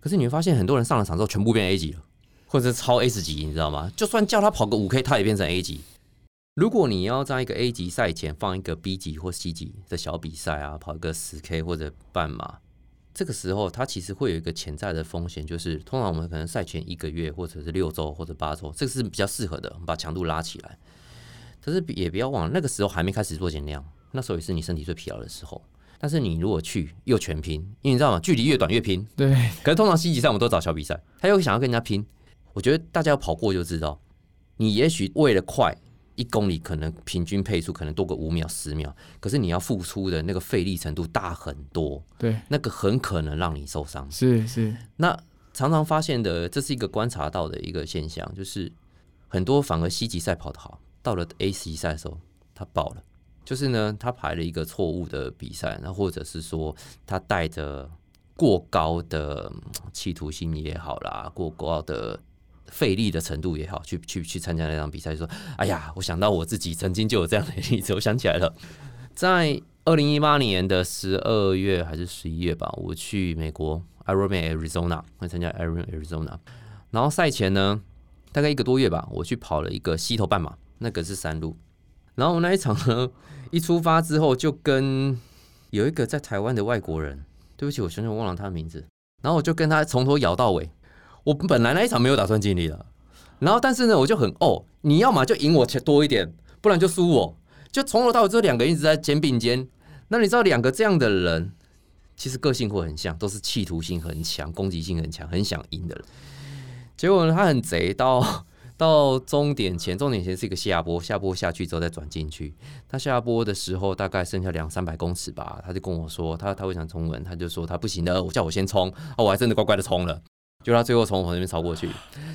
可是你会发现，很多人上了场之后，全部变 A 级了，或者是超 S 级，你知道吗？就算叫他跑个五 K，他也变成 A 级。如果你要在一个 A 级赛前放一个 B 级或 C 级的小比赛啊，跑一个十 K 或者半马，这个时候它其实会有一个潜在的风险，就是通常我们可能赛前一个月或者是六周或者八周，这个是比较适合的，我们把强度拉起来。可是也不要忘了，那个时候还没开始做减量，那时候也是你身体最疲劳的时候。但是你如果去又全拼，因为你知道吗？距离越短越拼。对，可是通常西级赛我们都找小比赛，他又想要跟人家拼。我觉得大家要跑过就知道，你也许为了快一公里，可能平均配速可能多个五秒、十秒，可是你要付出的那个费力程度大很多，对，那个很可能让你受伤。是是，那常常发现的，这是一个观察到的一个现象，就是很多反而西级赛跑得好，到了 A 级赛的时候，他爆了。就是呢，他排了一个错误的比赛，那或者是说他带着过高的企图心也好啦，过高的费力的程度也好，去去去参加那场比赛，说：“哎呀，我想到我自己曾经就有这样的例子，我想起来了，在二零一八年的十二月还是十一月吧，我去美国 Ironman Arizona，会参加 Ironman Arizona，然后赛前呢，大概一个多月吧，我去跑了一个溪头半马，那个是山路。然后那一场呢，一出发之后就跟有一个在台湾的外国人，对不起，我想想忘了他的名字。然后我就跟他从头摇到尾。我本来那一场没有打算尽力了，然后但是呢，我就很哦，你要么就赢我钱多一点，不然就输我。就从头到尾这两个一直在肩并肩。那你知道两个这样的人，其实个性会很像，都是企图心很强、攻击性很强、很想赢的人。结果呢，他很贼，到到终点前，终点前是一个下坡，下坡下去之后再转进去。他下坡的时候大概剩下两三百公尺吧，他就跟我说，他他会想冲稳，他就说他不行的，我叫我先冲，哦，我还真的乖乖的冲了。就他最后从我那边超过去，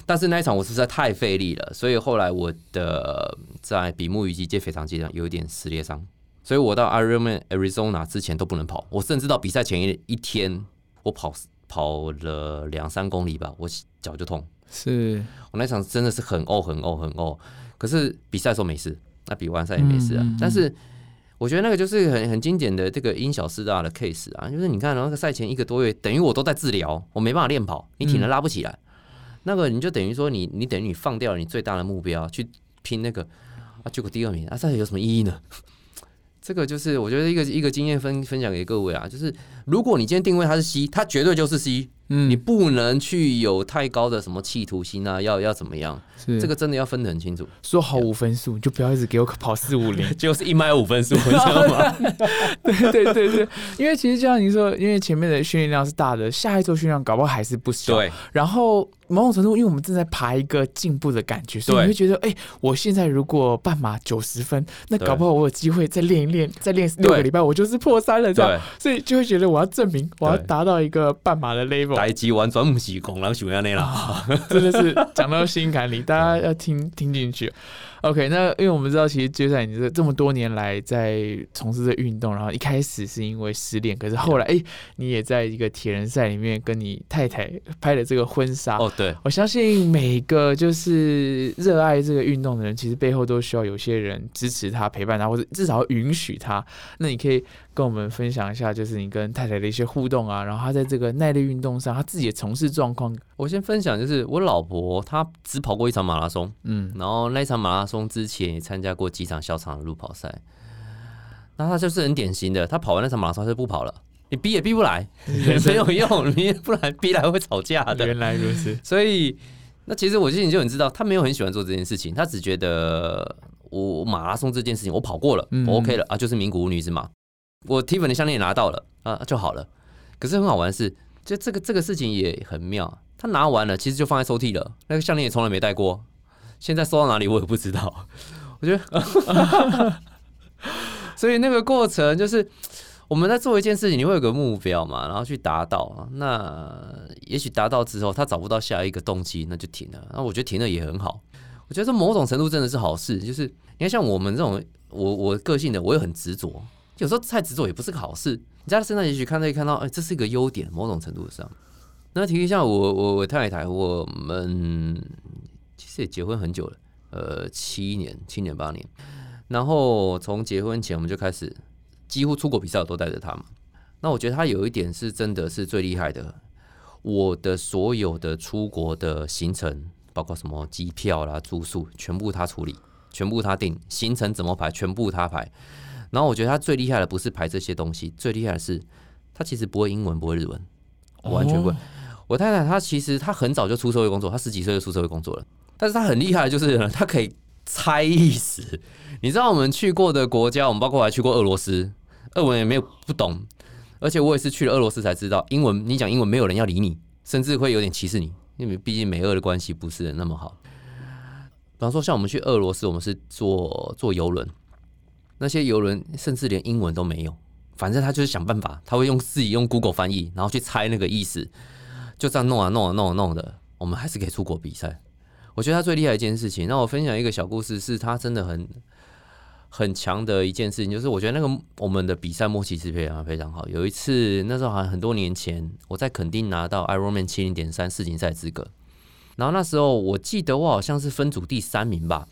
但是那一场我实在太费力了，所以后来我的在比目鱼肌接腓肠肌上有一点撕裂伤，所以我到 Ironman Arizona 之前都不能跑，我甚至到比赛前一一天，我跑跑了两三公里吧，我脚就痛。是我那场真的是很呕很呕很呕，可是比赛时候没事，那比完赛也没事啊，但是。我觉得那个就是很很经典的这个因小失大的 case 啊，就是你看那个赛前一个多月，等于我都在治疗，我没办法练跑，你体能拉不起来，那个你就等于说你你等于你放掉了你最大的目标去拼那个啊，结果第二名啊，这有什么意义呢？这个就是我觉得一个一个经验分分享给各位啊，就是如果你今天定位它是 C，它绝对就是 C。嗯，你不能去有太高的什么企图心啊，要要怎么样？是这个真的要分得很清楚。说好五分数，就不要一直给我跑四五零，就是一迈五分数，你知道吗？对对对对，因为其实就像你说，因为前面的训练量是大的，下一周训练量搞不好还是不小。对，然后某种程度，因为我们正在爬一个进步的感觉，所以你会觉得，哎，我现在如果半马九十分，那搞不好我有机会再练一练，再练六个礼拜，我就是破三了，这样。所以就会觉得我要证明，我要达到一个半马的 level。代级完全不是功，然后喜欢那啦，真的是讲到心坎里，大家要听听进去。OK，那因为我们知道，其实就在你这这么多年来在从事这运动，然后一开始是因为失恋，可是后来哎，你也在一个铁人赛里面跟你太太拍了这个婚纱。哦，对，我相信每个就是热爱这个运动的人，其实背后都需要有些人支持他、陪伴他，或者至少允许他。那你可以。跟我们分享一下，就是你跟太太的一些互动啊，然后他在这个耐力运动上，他自己的从事状况。我先分享，就是我老婆她只跑过一场马拉松，嗯，然后那一场马拉松之前也参加过几场小场的路跑赛。那她就是很典型的，她跑完那场马拉松就不跑了，你逼也逼不来，没有用，你不然逼来会吵架的。原来如此，所以那其实我心里就很知道，她没有很喜欢做这件事情，她只觉得我马拉松这件事情我跑过了，我 OK 了啊，就是名古屋女子马。我 Tiffany 项链也拿到了啊，就好了。可是很好玩的是，就这个这个事情也很妙。他拿完了，其实就放在抽屉了。那个项链也从来没戴过，现在收到哪里我也不知道。我觉得，所以那个过程就是我们在做一件事情，你会有个目标嘛，然后去达到。那也许达到之后，他找不到下一个动机，那就停了。那我觉得停了也很好。我觉得某种程度真的是好事。就是你看，像我们这种，我我个性的，我也很执着。有时候太执着也不是个好事。你在他身上也许看可以看到，哎，这是一个优点，某种程度上。那提一下，我我我太太，我们其实也结婚很久了，呃，七年、七年、八年。然后从结婚前我们就开始，几乎出国比赛我都带着他嘛。那我觉得他有一点是真的是最厉害的，我的所有的出国的行程，包括什么机票啦、住宿，全部他处理，全部他定，行程怎么排，全部他排。然后我觉得他最厉害的不是排这些东西，最厉害的是他其实不会英文，不会日文，完全不会。我太太她其实她很早就出社会工作，她十几岁就出社会工作了。但是她很厉害的就是她可以猜意思。你知道我们去过的国家，我们包括还去过俄罗斯，俄文也没有不懂。而且我也是去了俄罗斯才知道，英文你讲英文没有人要理你，甚至会有点歧视你，因为毕竟美俄的关系不是那么好。比方说像我们去俄罗斯，我们是坐坐游轮。那些游轮甚至连英文都没有，反正他就是想办法，他会用自己用 Google 翻译，然后去猜那个意思，就这样弄啊弄啊弄啊弄的，我们还是可以出国比赛。我觉得他最厉害一件事情，那我分享一个小故事，是他真的很很强的一件事情，就是我觉得那个我们的比赛默契是非常非常好。有一次那时候好像很多年前，我在垦丁拿到 Ironman 七零点三世锦赛资格，然后那时候我记得我好像是分组第三名吧。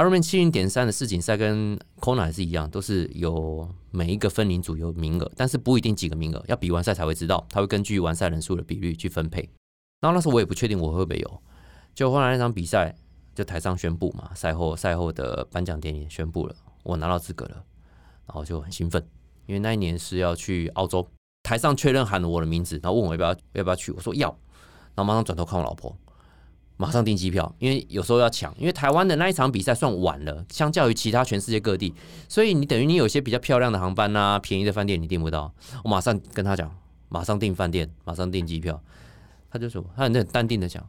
Ironman 七零点三的世锦赛跟 Kona 还是一样，都是有每一个分龄组有名额，但是不一定几个名额，要比完赛才会知道，他会根据完赛人数的比率去分配。然后那时候我也不确定我会不会有，就后来那场比赛，就台上宣布嘛，赛后赛后的颁奖典礼宣布了，我拿到资格了，然后就很兴奋，因为那一年是要去澳洲，台上确认喊了我的名字，然后问我要不要要不要去，我说要，然后马上转头看我老婆，马上订机票，因为有时候要抢，因为台湾的那一场比赛算晚了，相较于其他全世界各地，所以你等于你有些比较漂亮的航班啊，便宜的饭店你订不到，我马上跟他讲，马上订饭店，马上订机票，他就说他很淡定的讲，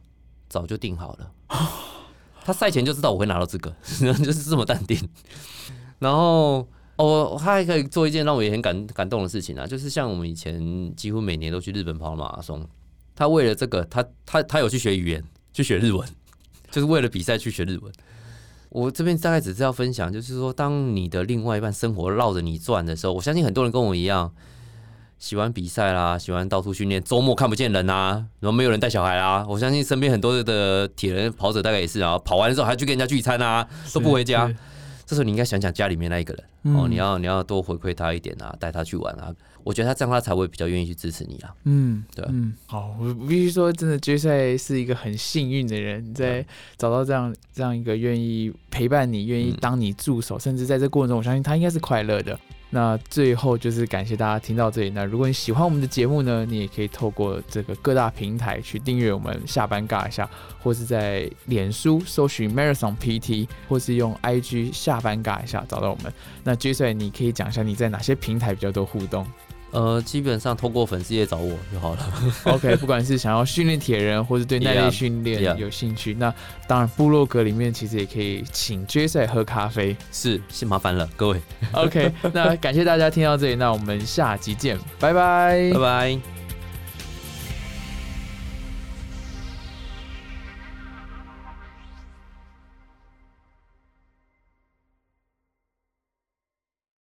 早就订好了，他赛前就知道我会拿到资格，就是这么淡定，然后。哦，他还可以做一件让我也很感感动的事情啊，就是像我们以前几乎每年都去日本跑马拉松，他为了这个，他他他有去学语言，去学日文，就是为了比赛去学日文。我这边大概只是要分享，就是说，当你的另外一半生活绕着你转的时候，我相信很多人跟我一样，喜欢比赛啦，喜欢到处训练，周末看不见人啊，然后没有人带小孩啊。我相信身边很多的铁人跑者大概也是啊，跑完之后还去跟人家聚餐啊，都不回家。这时候你应该想想家里面那一个人哦，你要你要多回馈他一点啊，带他去玩啊，我觉得他这样他才会比较愿意去支持你啊。嗯，对，嗯，好，我必须说，真的决赛是一个很幸运的人，在找到这样这样一个愿意陪伴你、愿意当你助手，甚至在这过程中，我相信他应该是快乐的。那最后就是感谢大家听到这里。那如果你喜欢我们的节目呢，你也可以透过这个各大平台去订阅我们下班尬一下，或是在脸书搜寻 Marathon PT，或是用 IG 下班尬一下找到我们。那 j a y 你可以讲一下你在哪些平台比较多互动？呃，基本上通过粉丝页找我就好了。OK，不管是想要训练铁人，或是对耐力训练有兴趣，那当然部落格里面其实也可以请 Jason 喝咖啡。是，是麻烦了各位。OK，那感谢大家听到这里，那我们下集见，拜拜，拜拜。